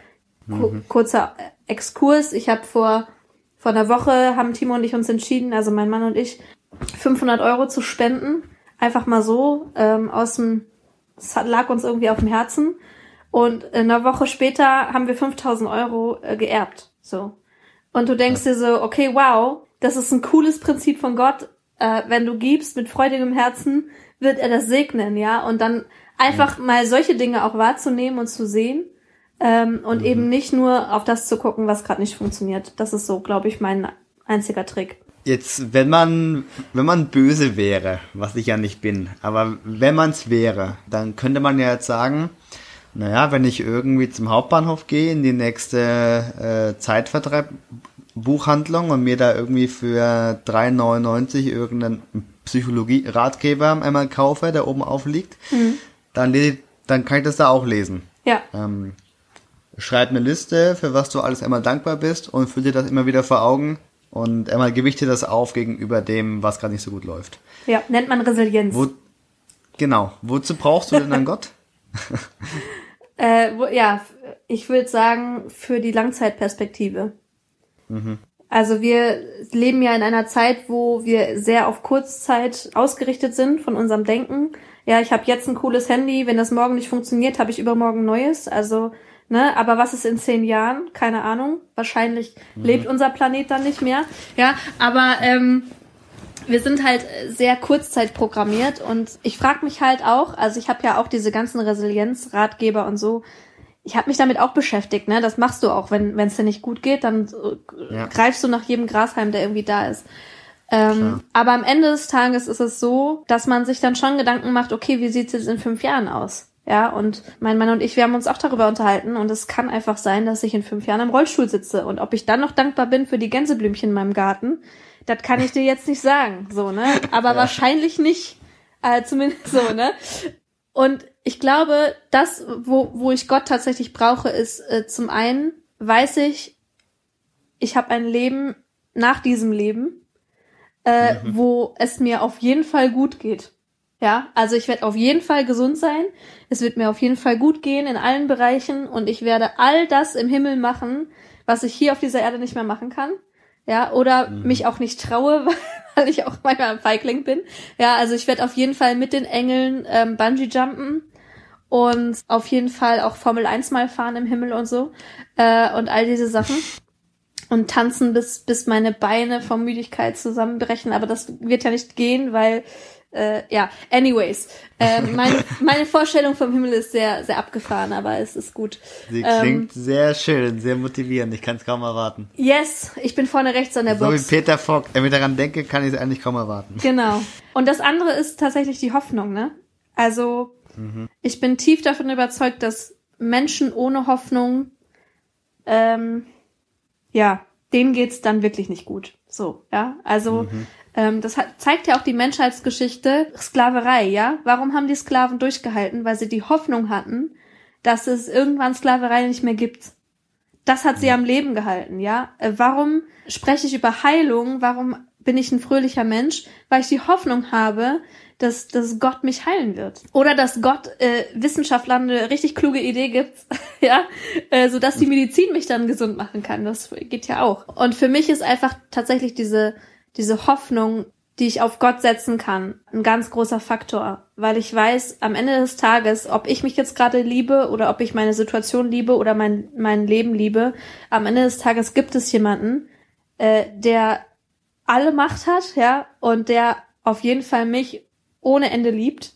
Speaker 2: mhm. kurzer Exkurs, ich habe vor vor einer Woche haben Timo und ich uns entschieden, also mein Mann und ich, 500 Euro zu spenden, einfach mal so ähm, aus dem, es lag uns irgendwie auf dem Herzen und eine Woche später haben wir 5000 Euro äh, geerbt. So. Und du denkst dir so, okay, wow, das ist ein cooles Prinzip von Gott. Äh, wenn du gibst mit freudigem Herzen, wird er das segnen, ja. Und dann einfach mal solche Dinge auch wahrzunehmen und zu sehen. Ähm, und mhm. eben nicht nur auf das zu gucken, was gerade nicht funktioniert. Das ist so, glaube ich, mein einziger Trick.
Speaker 1: Jetzt, wenn man, wenn man böse wäre, was ich ja nicht bin, aber wenn man es wäre, dann könnte man ja jetzt sagen, naja, wenn ich irgendwie zum Hauptbahnhof gehe, in die nächste äh, Zeitvertreib-Buchhandlung und mir da irgendwie für 3,99 irgendeinen Psychologie-Ratgeber einmal kaufe, der oben aufliegt, mhm. dann, dann kann ich das da auch lesen.
Speaker 2: Ja.
Speaker 1: Ähm, schreib eine Liste, für was du alles einmal dankbar bist und füll dir das immer wieder vor Augen und einmal gewichte das auf gegenüber dem, was gerade nicht so gut läuft.
Speaker 2: Ja, nennt man Resilienz.
Speaker 1: Wo, genau. Wozu brauchst du denn dann Gott?
Speaker 2: Äh, wo, ja, ich würde sagen, für die Langzeitperspektive. Mhm. Also wir leben ja in einer Zeit, wo wir sehr auf Kurzzeit ausgerichtet sind von unserem Denken. Ja, ich habe jetzt ein cooles Handy, wenn das morgen nicht funktioniert, habe ich übermorgen neues. Also, ne, aber was ist in zehn Jahren? Keine Ahnung. Wahrscheinlich mhm. lebt unser Planet dann nicht mehr. Ja, aber ähm, wir sind halt sehr kurzzeit programmiert und ich frage mich halt auch, also ich habe ja auch diese ganzen Resilienzratgeber und so. Ich habe mich damit auch beschäftigt, ne? Das machst du auch, wenn es dir nicht gut geht, dann äh, ja. greifst du nach jedem Grashalm, der irgendwie da ist. Ähm, aber am Ende des Tages ist es so, dass man sich dann schon Gedanken macht, okay, wie sieht's jetzt in fünf Jahren aus? Ja, und mein Mann und ich, wir haben uns auch darüber unterhalten und es kann einfach sein, dass ich in fünf Jahren im Rollstuhl sitze und ob ich dann noch dankbar bin für die Gänseblümchen in meinem Garten, das kann ich dir jetzt nicht sagen, so, ne? Aber ja. wahrscheinlich nicht. Äh, zumindest so, ne? Und ich glaube, das, wo, wo ich Gott tatsächlich brauche, ist äh, zum einen, weiß ich, ich habe ein Leben nach diesem Leben, äh, mhm. wo es mir auf jeden Fall gut geht. Ja, also ich werde auf jeden Fall gesund sein. Es wird mir auf jeden Fall gut gehen in allen Bereichen und ich werde all das im Himmel machen, was ich hier auf dieser Erde nicht mehr machen kann ja, oder mhm. mich auch nicht traue, weil ich auch manchmal ein Feigling bin. Ja, also ich werde auf jeden Fall mit den Engeln ähm, Bungee jumpen und auf jeden Fall auch Formel 1 mal fahren im Himmel und so äh, und all diese Sachen und tanzen bis bis meine Beine vor Müdigkeit zusammenbrechen, aber das wird ja nicht gehen, weil äh, ja, anyways. Äh, meine, meine Vorstellung vom Himmel ist sehr, sehr abgefahren, aber es ist gut.
Speaker 1: Sie klingt ähm, sehr schön, sehr motivierend. Ich kann es kaum erwarten.
Speaker 2: Yes, ich bin vorne rechts an der
Speaker 1: so
Speaker 2: Box.
Speaker 1: So wie Peter Fock. Wenn ich daran denke, kann ich es eigentlich kaum erwarten.
Speaker 2: Genau. Und das andere ist tatsächlich die Hoffnung, ne? Also, mhm. ich bin tief davon überzeugt, dass Menschen ohne Hoffnung, ähm, ja, denen geht's dann wirklich nicht gut. So, ja. Also, mhm. Ähm, das hat, zeigt ja auch die Menschheitsgeschichte Sklaverei, ja? Warum haben die Sklaven durchgehalten? Weil sie die Hoffnung hatten, dass es irgendwann Sklaverei nicht mehr gibt. Das hat sie am Leben gehalten, ja? Äh, warum spreche ich über Heilung? Warum bin ich ein fröhlicher Mensch? Weil ich die Hoffnung habe, dass, dass Gott mich heilen wird. Oder dass Gott äh, Wissenschaftlern eine richtig kluge Idee gibt, ja, äh, so dass die Medizin mich dann gesund machen kann. Das geht ja auch. Und für mich ist einfach tatsächlich diese diese Hoffnung, die ich auf Gott setzen kann, ein ganz großer Faktor, weil ich weiß, am Ende des Tages, ob ich mich jetzt gerade liebe oder ob ich meine Situation liebe oder mein, mein Leben liebe, am Ende des Tages gibt es jemanden, äh, der alle Macht hat, ja, und der auf jeden Fall mich ohne Ende liebt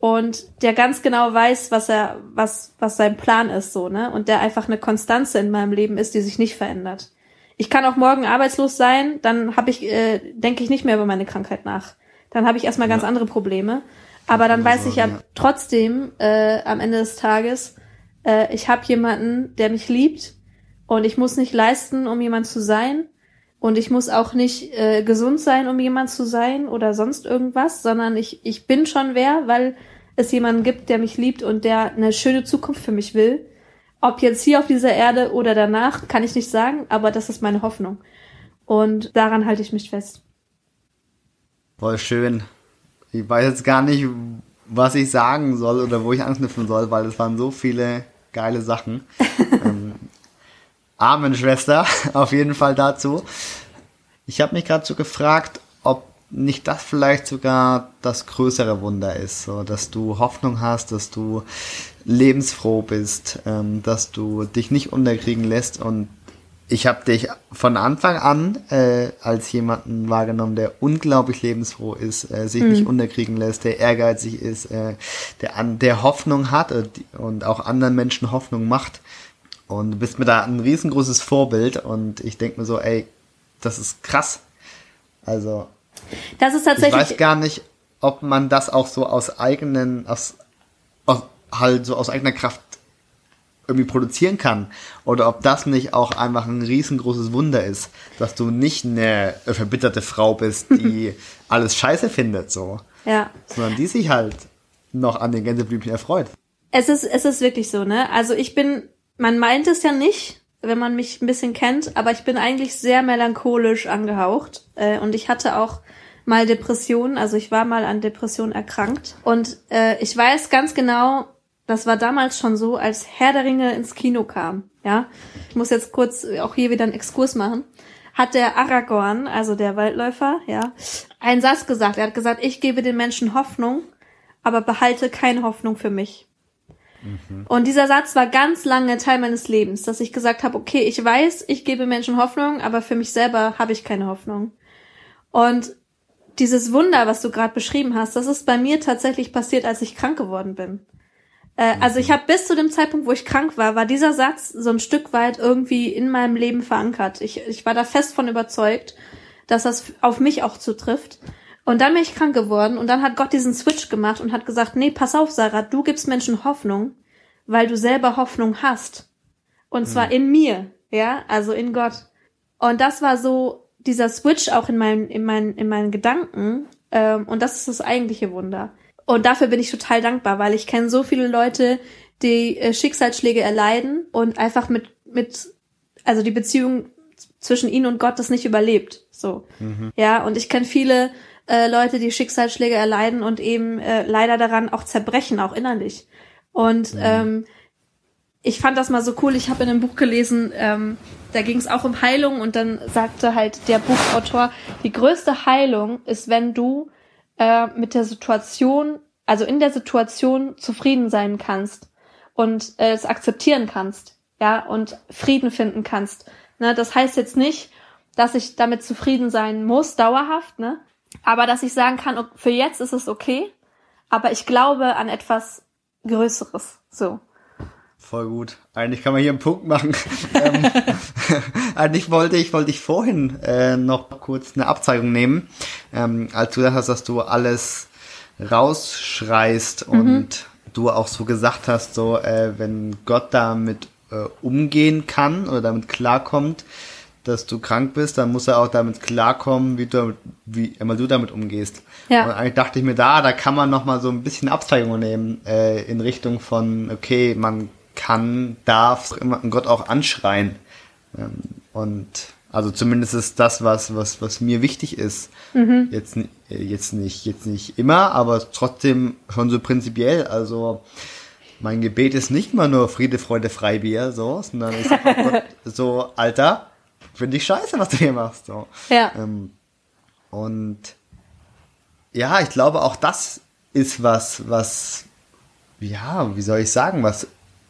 Speaker 2: und der ganz genau weiß, was er, was, was sein Plan ist, so, ne, und der einfach eine Konstanze in meinem Leben ist, die sich nicht verändert Ich kann auch morgen arbeitslos sein, dann habe ich, äh, denke ich nicht mehr über meine Krankheit nach. Dann habe ich erstmal ganz andere Probleme. Aber dann weiß ich ja, ja. trotzdem äh, am Ende des Tages, äh, ich habe jemanden, der mich liebt und ich muss nicht leisten, um jemand zu sein. Und ich muss auch nicht äh, gesund sein, um jemand zu sein oder sonst irgendwas, sondern ich, ich bin schon wer, weil es jemanden gibt, der mich liebt und der eine schöne Zukunft für mich will. Ob jetzt hier auf dieser Erde oder danach, kann ich nicht sagen, aber das ist meine Hoffnung. Und daran halte ich mich fest.
Speaker 1: Voll schön. Ich weiß jetzt gar nicht, was ich sagen soll oder wo ich anknüpfen soll, weil es waren so viele geile Sachen. ähm, Amen, Schwester, auf jeden Fall dazu. Ich habe mich gerade so gefragt, ob nicht das vielleicht sogar das größere Wunder ist, so dass du Hoffnung hast, dass du lebensfroh bist, ähm, dass du dich nicht unterkriegen lässt und ich habe dich von Anfang an äh, als jemanden wahrgenommen, der unglaublich lebensfroh ist, äh, sich mhm. nicht unterkriegen lässt, der ehrgeizig ist, äh, der an der Hoffnung hat äh, und auch anderen Menschen Hoffnung macht. Und du bist mir da ein riesengroßes Vorbild und ich denke mir so, ey, das ist krass. Also
Speaker 2: das ist tatsächlich.
Speaker 1: Ich weiß gar nicht, ob man das auch so aus eigenen, aus, aus halt so aus eigener Kraft irgendwie produzieren kann. Oder ob das nicht auch einfach ein riesengroßes Wunder ist, dass du nicht eine verbitterte Frau bist, die alles scheiße findet, so.
Speaker 2: Ja.
Speaker 1: Sondern die sich halt noch an den Gänseblümchen erfreut.
Speaker 2: Es ist, es ist wirklich so, ne? Also ich bin, man meint es ja nicht, wenn man mich ein bisschen kennt, aber ich bin eigentlich sehr melancholisch angehaucht. Äh, und ich hatte auch mal Depressionen, also ich war mal an Depressionen erkrankt. Und äh, ich weiß ganz genau, das war damals schon so, als Herr der Ringe ins Kino kam. Ja, ich muss jetzt kurz auch hier wieder einen Exkurs machen. Hat der Aragorn, also der Waldläufer, ja, einen Satz gesagt. Er hat gesagt, ich gebe den Menschen Hoffnung, aber behalte keine Hoffnung für mich. Mhm. Und dieser Satz war ganz lange Teil meines Lebens, dass ich gesagt habe, okay, ich weiß, ich gebe Menschen Hoffnung, aber für mich selber habe ich keine Hoffnung. Und dieses Wunder, was du gerade beschrieben hast, das ist bei mir tatsächlich passiert, als ich krank geworden bin. Äh, also ich habe bis zu dem Zeitpunkt, wo ich krank war, war dieser Satz so ein Stück weit irgendwie in meinem Leben verankert. Ich, ich war da fest von überzeugt, dass das auf mich auch zutrifft. Und dann bin ich krank geworden und dann hat Gott diesen Switch gemacht und hat gesagt, nee, pass auf, Sarah, du gibst Menschen Hoffnung, weil du selber Hoffnung hast. Und zwar mhm. in mir, ja, also in Gott. Und das war so dieser Switch auch in meinen, in meinen, in meinen Gedanken. Ähm, und das ist das eigentliche Wunder. Und dafür bin ich total dankbar, weil ich kenne so viele Leute, die äh, Schicksalsschläge erleiden und einfach mit, mit, also die Beziehung zwischen ihnen und Gott das nicht überlebt. So. Mhm. Ja, und ich kenne viele äh, Leute, die Schicksalsschläge erleiden und eben äh, leider daran auch zerbrechen, auch innerlich. Und mhm. ähm, ich fand das mal so cool. Ich habe in einem Buch gelesen, ähm, da ging es auch um Heilung und dann sagte halt der Buchautor, die größte Heilung ist, wenn du äh, mit der Situation, also in der Situation zufrieden sein kannst und äh, es akzeptieren kannst, ja, und Frieden finden kannst. Ne, das heißt jetzt nicht, dass ich damit zufrieden sein muss, dauerhaft, ne? Aber dass ich sagen kann, für jetzt ist es okay, aber ich glaube an etwas Größeres, so.
Speaker 1: Voll gut. Eigentlich kann man hier einen Punkt machen. ähm, eigentlich wollte ich, wollte ich vorhin äh, noch kurz eine Abzeigung nehmen, ähm, als du gesagt hast, dass du alles rausschreist mhm. und du auch so gesagt hast, so äh, wenn Gott damit äh, umgehen kann oder damit klarkommt, dass du krank bist, dann muss er auch damit klarkommen, wie du, wie immer du damit umgehst. Ja. Und eigentlich dachte ich mir da, da kann man noch mal so ein bisschen Abzweigung nehmen äh, in Richtung von, okay, man kann, darf Gott auch anschreien. Ähm, und also zumindest ist das was, was, was mir wichtig ist. Mhm. Jetzt, jetzt nicht, jetzt nicht immer, aber trotzdem schon so prinzipiell. Also mein Gebet ist nicht mal nur Friede, Freude, Freibier, so, sondern ich sag Gott, so, Alter, finde ich scheiße, was du hier machst, so.
Speaker 2: Ja. Ähm,
Speaker 1: und ja, ich glaube, auch das ist was, was, ja, wie soll ich sagen, was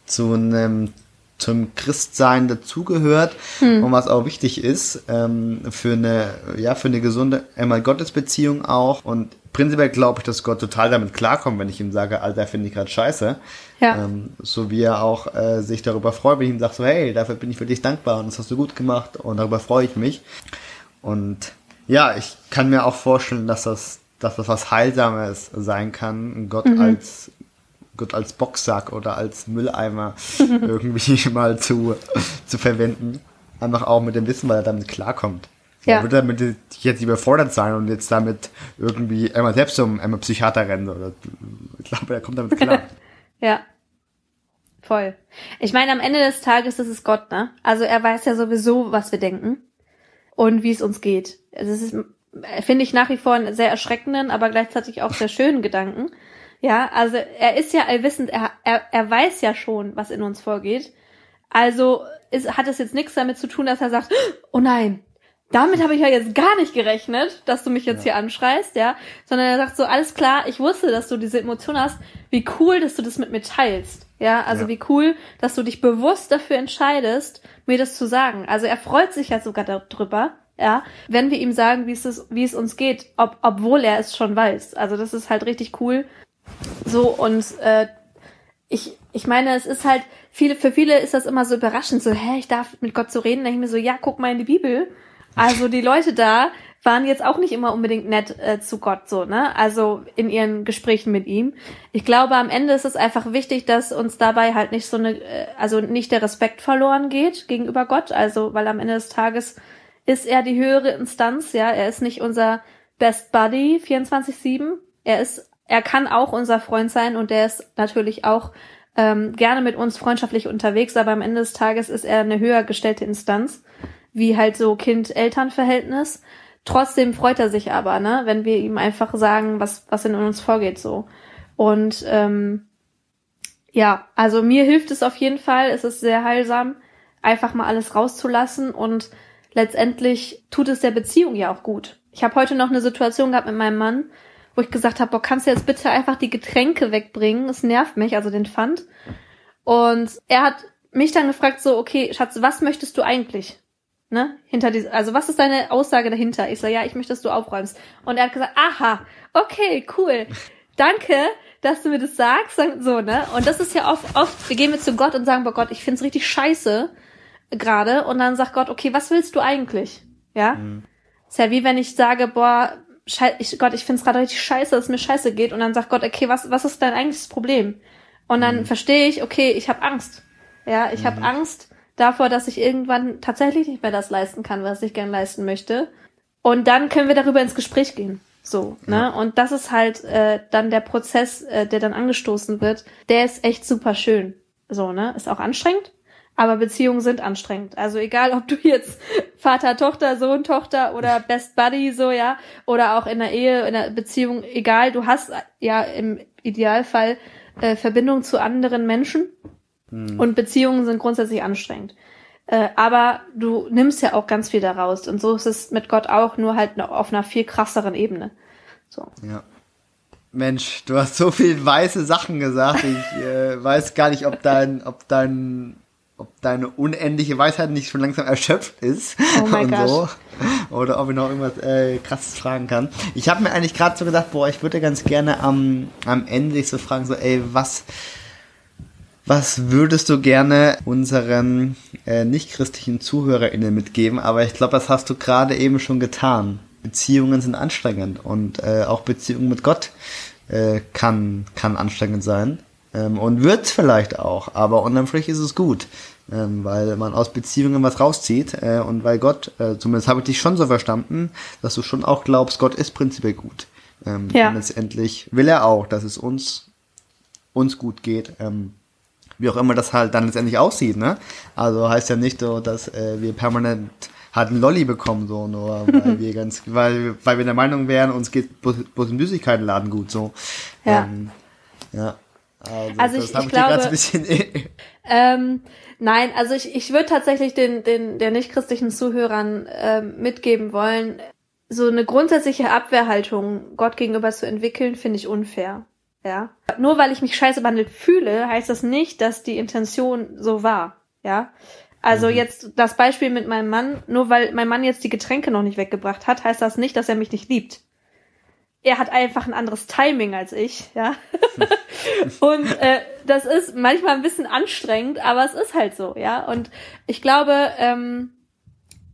Speaker 1: zu einem zum Christsein dazugehört hm. und was auch wichtig ist ähm, für eine ja für eine gesunde einmal Gottesbeziehung auch und prinzipiell glaube ich, dass Gott total damit klarkommt, wenn ich ihm sage, Alter, finde ich gerade scheiße. Ja. Ähm, so wie er auch äh, sich darüber freut, wenn ich ihm sage, so, hey, dafür bin ich für dich dankbar und das hast du gut gemacht und darüber freue ich mich. Und ja, ich kann mir auch vorstellen, dass das, dass das was Heilsames sein kann, Gott mhm. als Gott als Boxsack oder als Mülleimer irgendwie mal zu, zu verwenden. Einfach auch mit dem Wissen, weil er damit klarkommt. Ja. Er würde damit jetzt überfordert sein und jetzt damit irgendwie einmal selbst zum einmal Psychiater rennen oder ich glaube, er kommt damit klar.
Speaker 2: ja. Voll. Ich meine, am Ende des Tages ist es Gott, ne? Also er weiß ja sowieso, was wir denken und wie es uns geht. Also es ist, finde ich nach wie vor einen sehr erschreckenden, aber gleichzeitig auch sehr schönen Gedanken. Ja, also er ist ja allwissend, er, er, er weiß ja schon, was in uns vorgeht. Also ist, hat es jetzt nichts damit zu tun, dass er sagt, oh nein, damit habe ich ja jetzt gar nicht gerechnet, dass du mich jetzt ja. hier anschreist, ja, sondern er sagt so, alles klar, ich wusste, dass du diese Emotion hast, wie cool, dass du das mit mir teilst, ja, also ja. wie cool, dass du dich bewusst dafür entscheidest, mir das zu sagen. Also er freut sich ja sogar darüber, ja, wenn wir ihm sagen, wie es, wie es uns geht, ob, obwohl er es schon weiß. Also das ist halt richtig cool. So und äh, ich, ich meine, es ist halt, viele, für viele ist das immer so überraschend, so, hä, ich darf mit Gott so reden, dann denke ich mir so, ja, guck mal in die Bibel also die Leute da waren jetzt auch nicht immer unbedingt nett äh, zu Gott so, ne? Also in ihren Gesprächen mit ihm. Ich glaube, am Ende ist es einfach wichtig, dass uns dabei halt nicht so eine, äh, also nicht der Respekt verloren geht gegenüber Gott. Also, weil am Ende des Tages ist er die höhere Instanz, ja. Er ist nicht unser Best Buddy 24-7. Er ist, er kann auch unser Freund sein und der ist natürlich auch ähm, gerne mit uns freundschaftlich unterwegs, aber am Ende des Tages ist er eine höher gestellte Instanz wie halt so Kind-Eltern-Verhältnis. Trotzdem freut er sich aber, ne, wenn wir ihm einfach sagen, was, was in uns vorgeht, so. Und ähm, ja, also mir hilft es auf jeden Fall, es ist sehr heilsam, einfach mal alles rauszulassen und letztendlich tut es der Beziehung ja auch gut. Ich habe heute noch eine Situation gehabt mit meinem Mann, wo ich gesagt habe, boah, kannst du jetzt bitte einfach die Getränke wegbringen? Es nervt mich, also den Pfand. Und er hat mich dann gefragt, so, okay, Schatz, was möchtest du eigentlich? Ne, hinter diesem, also was ist deine Aussage dahinter? Ich so, ja, ich möchte, dass du aufräumst. Und er hat gesagt, aha, okay, cool. Danke, dass du mir das sagst, so, ne? Und das ist ja oft, oft, wir gehen mit zu Gott und sagen, boah Gott, ich find's richtig scheiße gerade. Und dann sagt Gott, okay, was willst du eigentlich? Ja? Mhm. Ist ja wie wenn ich sage, boah, schei ich, Gott, ich find's gerade richtig scheiße, dass es mir scheiße geht. Und dann sagt Gott, okay, was, was ist dein eigentliches Problem? Und dann mhm. verstehe ich, okay, ich habe Angst. Ja, ich mhm. habe Angst, davor, dass ich irgendwann tatsächlich nicht mehr das leisten kann, was ich gern leisten möchte. Und dann können wir darüber ins Gespräch gehen. So, ne? Und das ist halt äh, dann der Prozess, äh, der dann angestoßen wird. Der ist echt super schön. So, ne? Ist auch anstrengend, aber Beziehungen sind anstrengend. Also egal, ob du jetzt Vater, Tochter, Sohn, Tochter oder Best Buddy so, ja, oder auch in der Ehe, in der Beziehung, egal, du hast ja im Idealfall äh, Verbindung zu anderen Menschen hm. Und Beziehungen sind grundsätzlich anstrengend. Äh, aber du nimmst ja auch ganz viel daraus. Und so ist es mit Gott auch, nur halt auf einer viel krasseren Ebene. So.
Speaker 1: Ja. Mensch, du hast so viel weiße Sachen gesagt. Ich äh, weiß gar nicht, ob dein, ob dein, ob deine unendliche Weisheit nicht schon langsam erschöpft ist. Oh mein Gott. So. Oder ob ich noch irgendwas äh, krasses fragen kann. Ich habe mir eigentlich gerade so gedacht, boah, ich würde ganz gerne am, am Ende so fragen, so, ey, was, was würdest du gerne unseren äh, nicht-christlichen ZuhörerInnen mitgeben? Aber ich glaube, das hast du gerade eben schon getan. Beziehungen sind anstrengend und äh, auch Beziehungen mit Gott äh, kann, kann anstrengend sein. Ähm, und wird vielleicht auch, aber unterm Strich ist es gut, ähm, weil man aus Beziehungen was rauszieht äh, und weil Gott, äh, zumindest habe ich dich schon so verstanden, dass du schon auch glaubst, Gott ist prinzipiell gut. Ähm, ja. Und letztendlich will er auch, dass es uns, uns gut geht. Ähm, wie auch immer das halt dann letztendlich aussieht, ne? Also heißt ja nicht so, dass äh, wir permanent halt einen Lolli bekommen, so, nur weil wir ganz, weil, weil wir der Meinung wären, uns geht bloß, Süßigkeitenladen gut, so. Ja. Ähm,
Speaker 2: ja. Also, also ich, ich, glaube, ein bisschen ähm, nein, also ich, ich würde tatsächlich den, den, der nichtchristlichen Zuhörern ähm, mitgeben wollen, so eine grundsätzliche Abwehrhaltung Gott gegenüber zu entwickeln, finde ich unfair. Ja. Nur weil ich mich scheiße behandelt fühle, heißt das nicht, dass die Intention so war. Ja. Also mhm. jetzt das Beispiel mit meinem Mann, nur weil mein Mann jetzt die Getränke noch nicht weggebracht hat, heißt das nicht, dass er mich nicht liebt. er hat einfach ein anderes Timing als ich, ja. und äh, das ist manchmal ein bisschen anstrengend, aber es ist halt so, ja. Und ich glaube, ähm,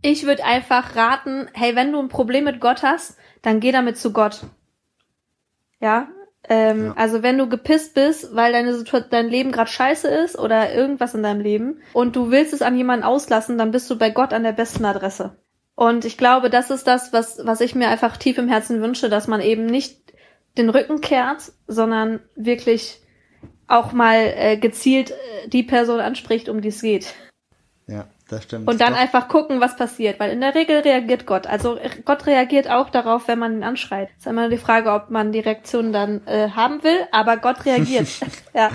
Speaker 2: ich würde einfach raten, hey, wenn du ein Problem mit Gott hast, dann geh damit zu Gott. Ja, ähm, ja. Also wenn du gepisst bist, weil deine Situation, dein Leben gerade scheiße ist oder irgendwas in deinem Leben und du willst es an jemanden auslassen, dann bist du bei Gott an der besten Adresse. Und ich glaube, das ist das, was, was ich mir einfach tief im Herzen wünsche, dass man eben nicht den Rücken kehrt, sondern wirklich auch mal äh, gezielt äh, die Person anspricht, um die es geht.
Speaker 1: Ja, das stimmt.
Speaker 2: Und dann Doch. einfach gucken, was passiert, weil in der Regel reagiert Gott. Also Gott reagiert auch darauf, wenn man ihn anschreit. Es ist immer die Frage, ob man die Reaktion dann äh, haben will, aber Gott reagiert. ja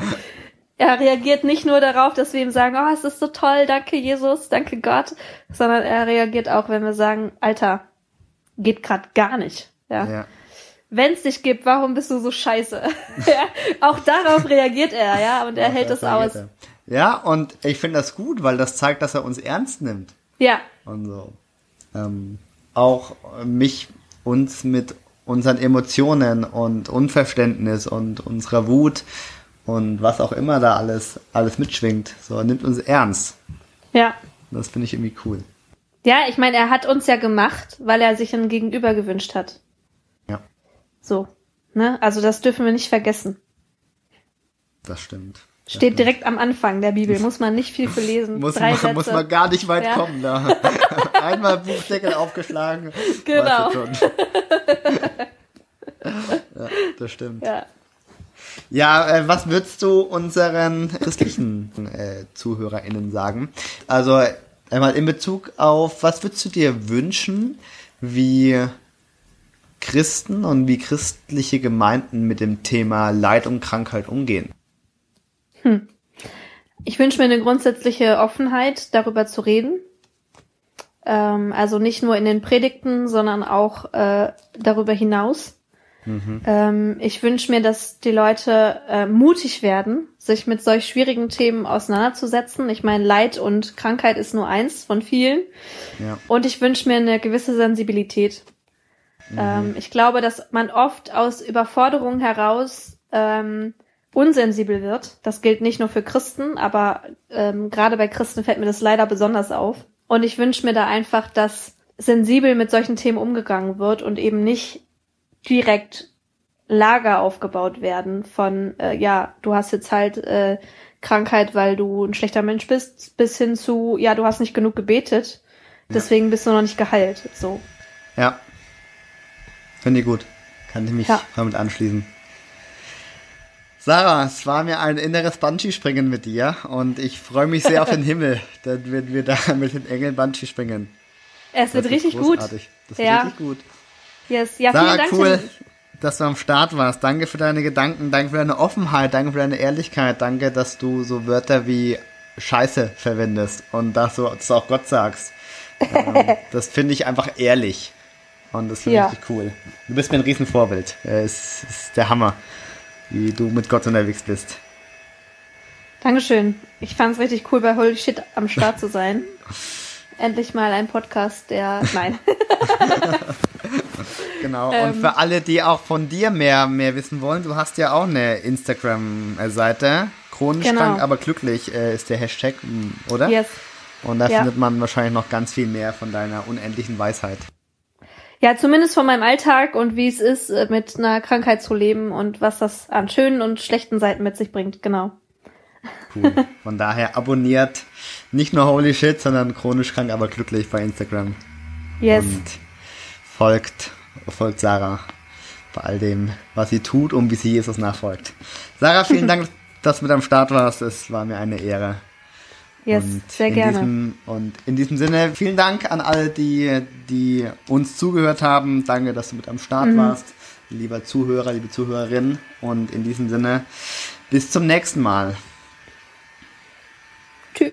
Speaker 2: er reagiert nicht nur darauf, dass wir ihm sagen, oh, es ist so toll, danke Jesus, danke Gott, sondern er reagiert auch, wenn wir sagen, Alter, geht grad gar nicht. Ja. ja. Wenn es dich gibt, warum bist du so scheiße? ja, auch darauf reagiert er, ja, und er ja, hält es aus. Er.
Speaker 1: Ja, und ich finde das gut, weil das zeigt, dass er uns ernst nimmt.
Speaker 2: Ja.
Speaker 1: Und so. Ähm, auch mich, uns mit unseren Emotionen und Unverständnis und unserer Wut und was auch immer da alles, alles mitschwingt. So, er nimmt uns ernst.
Speaker 2: Ja.
Speaker 1: Das finde ich irgendwie cool.
Speaker 2: Ja, ich meine, er hat uns ja gemacht, weil er sich ein Gegenüber gewünscht hat.
Speaker 1: Ja.
Speaker 2: So. Ne? Also das dürfen wir nicht vergessen.
Speaker 1: Das stimmt.
Speaker 2: Steht direkt am Anfang der Bibel, muss man nicht viel für lesen.
Speaker 1: muss, man, muss man gar nicht weit ja. kommen. Da. Einmal Buchdeckel aufgeschlagen.
Speaker 2: Genau.
Speaker 1: ja, das stimmt.
Speaker 2: Ja.
Speaker 1: Ja, äh, was würdest du unseren christlichen äh, ZuhörerInnen sagen? Also einmal in Bezug auf, was würdest du dir wünschen, wie Christen und wie christliche Gemeinden mit dem Thema Leid und Krankheit umgehen?
Speaker 2: Hm. Ich wünsche mir eine grundsätzliche Offenheit, darüber zu reden. Ähm, also nicht nur in den Predigten, sondern auch äh, darüber hinaus. Mhm. Ähm, ich wünsche mir, dass die Leute äh, mutig werden, sich mit solch schwierigen Themen auseinanderzusetzen. Ich meine, Leid und Krankheit ist nur eins von vielen. Ja. Und ich wünsche mir eine gewisse Sensibilität. Mhm. Ähm, ich glaube, dass man oft aus Überforderung heraus ähm, unsensibel wird. Das gilt nicht nur für Christen, aber ähm, gerade bei Christen fällt mir das leider besonders auf. Und ich wünsche mir da einfach, dass sensibel mit solchen Themen umgegangen wird und eben nicht direkt Lager aufgebaut werden von, äh, ja, du hast jetzt halt äh, Krankheit, weil du ein schlechter Mensch bist, bis hin zu, ja, du hast nicht genug gebetet, deswegen ja. bist du noch nicht geheilt. So.
Speaker 1: Ja. Finde ich gut. Kann ich mich ja. damit anschließen. Sarah, es war mir ein inneres Bungee-Springen mit dir und ich freue mich sehr auf den Himmel, dann werden wir da mit den Engeln Bungee springen.
Speaker 2: Es wird richtig großartig. gut.
Speaker 1: Das wird ja. richtig gut.
Speaker 2: Yes. Ja,
Speaker 1: Sarah, vielen Dank. cool, dass du am Start warst. Danke für deine Gedanken, danke für deine Offenheit, danke für deine Ehrlichkeit, danke, dass du so Wörter wie Scheiße verwendest und dass du das auch Gott sagst. ähm, das finde ich einfach ehrlich. Und das finde ja. ich richtig cool. Du bist mir ein Riesenvorbild. Es ist der Hammer, wie du mit Gott unterwegs bist.
Speaker 2: Dankeschön. Ich fand es richtig cool, bei Holy Shit am Start zu sein. Endlich mal ein Podcast, der. Nein.
Speaker 1: Genau. Ähm, und für alle, die auch von dir mehr, mehr wissen wollen, du hast ja auch eine Instagram-Seite. Chronisch genau. krank, aber glücklich äh, ist der Hashtag, oder?
Speaker 2: Yes.
Speaker 1: Und da ja. findet man wahrscheinlich noch ganz viel mehr von deiner unendlichen Weisheit.
Speaker 2: Ja, zumindest von meinem Alltag und wie es ist, äh, mit einer Krankheit zu leben und was das an schönen und schlechten Seiten mit sich bringt, genau.
Speaker 1: Cool. Von daher abonniert nicht nur Holy Shit, sondern chronisch krank, aber glücklich bei Instagram.
Speaker 2: Yes.
Speaker 1: Und folgt folgt Sarah bei all dem, was sie tut und wie sie Jesus nachfolgt. Sarah, vielen Dank, dass du mit am Start warst. Es war mir eine Ehre.
Speaker 2: Yes, und sehr gerne.
Speaker 1: Diesem, und in diesem Sinne, vielen Dank an alle, die, die uns zugehört haben. Danke, dass du mit am Start mhm. warst, lieber Zuhörer, liebe Zuhörerin. Und in diesem Sinne, bis zum nächsten Mal.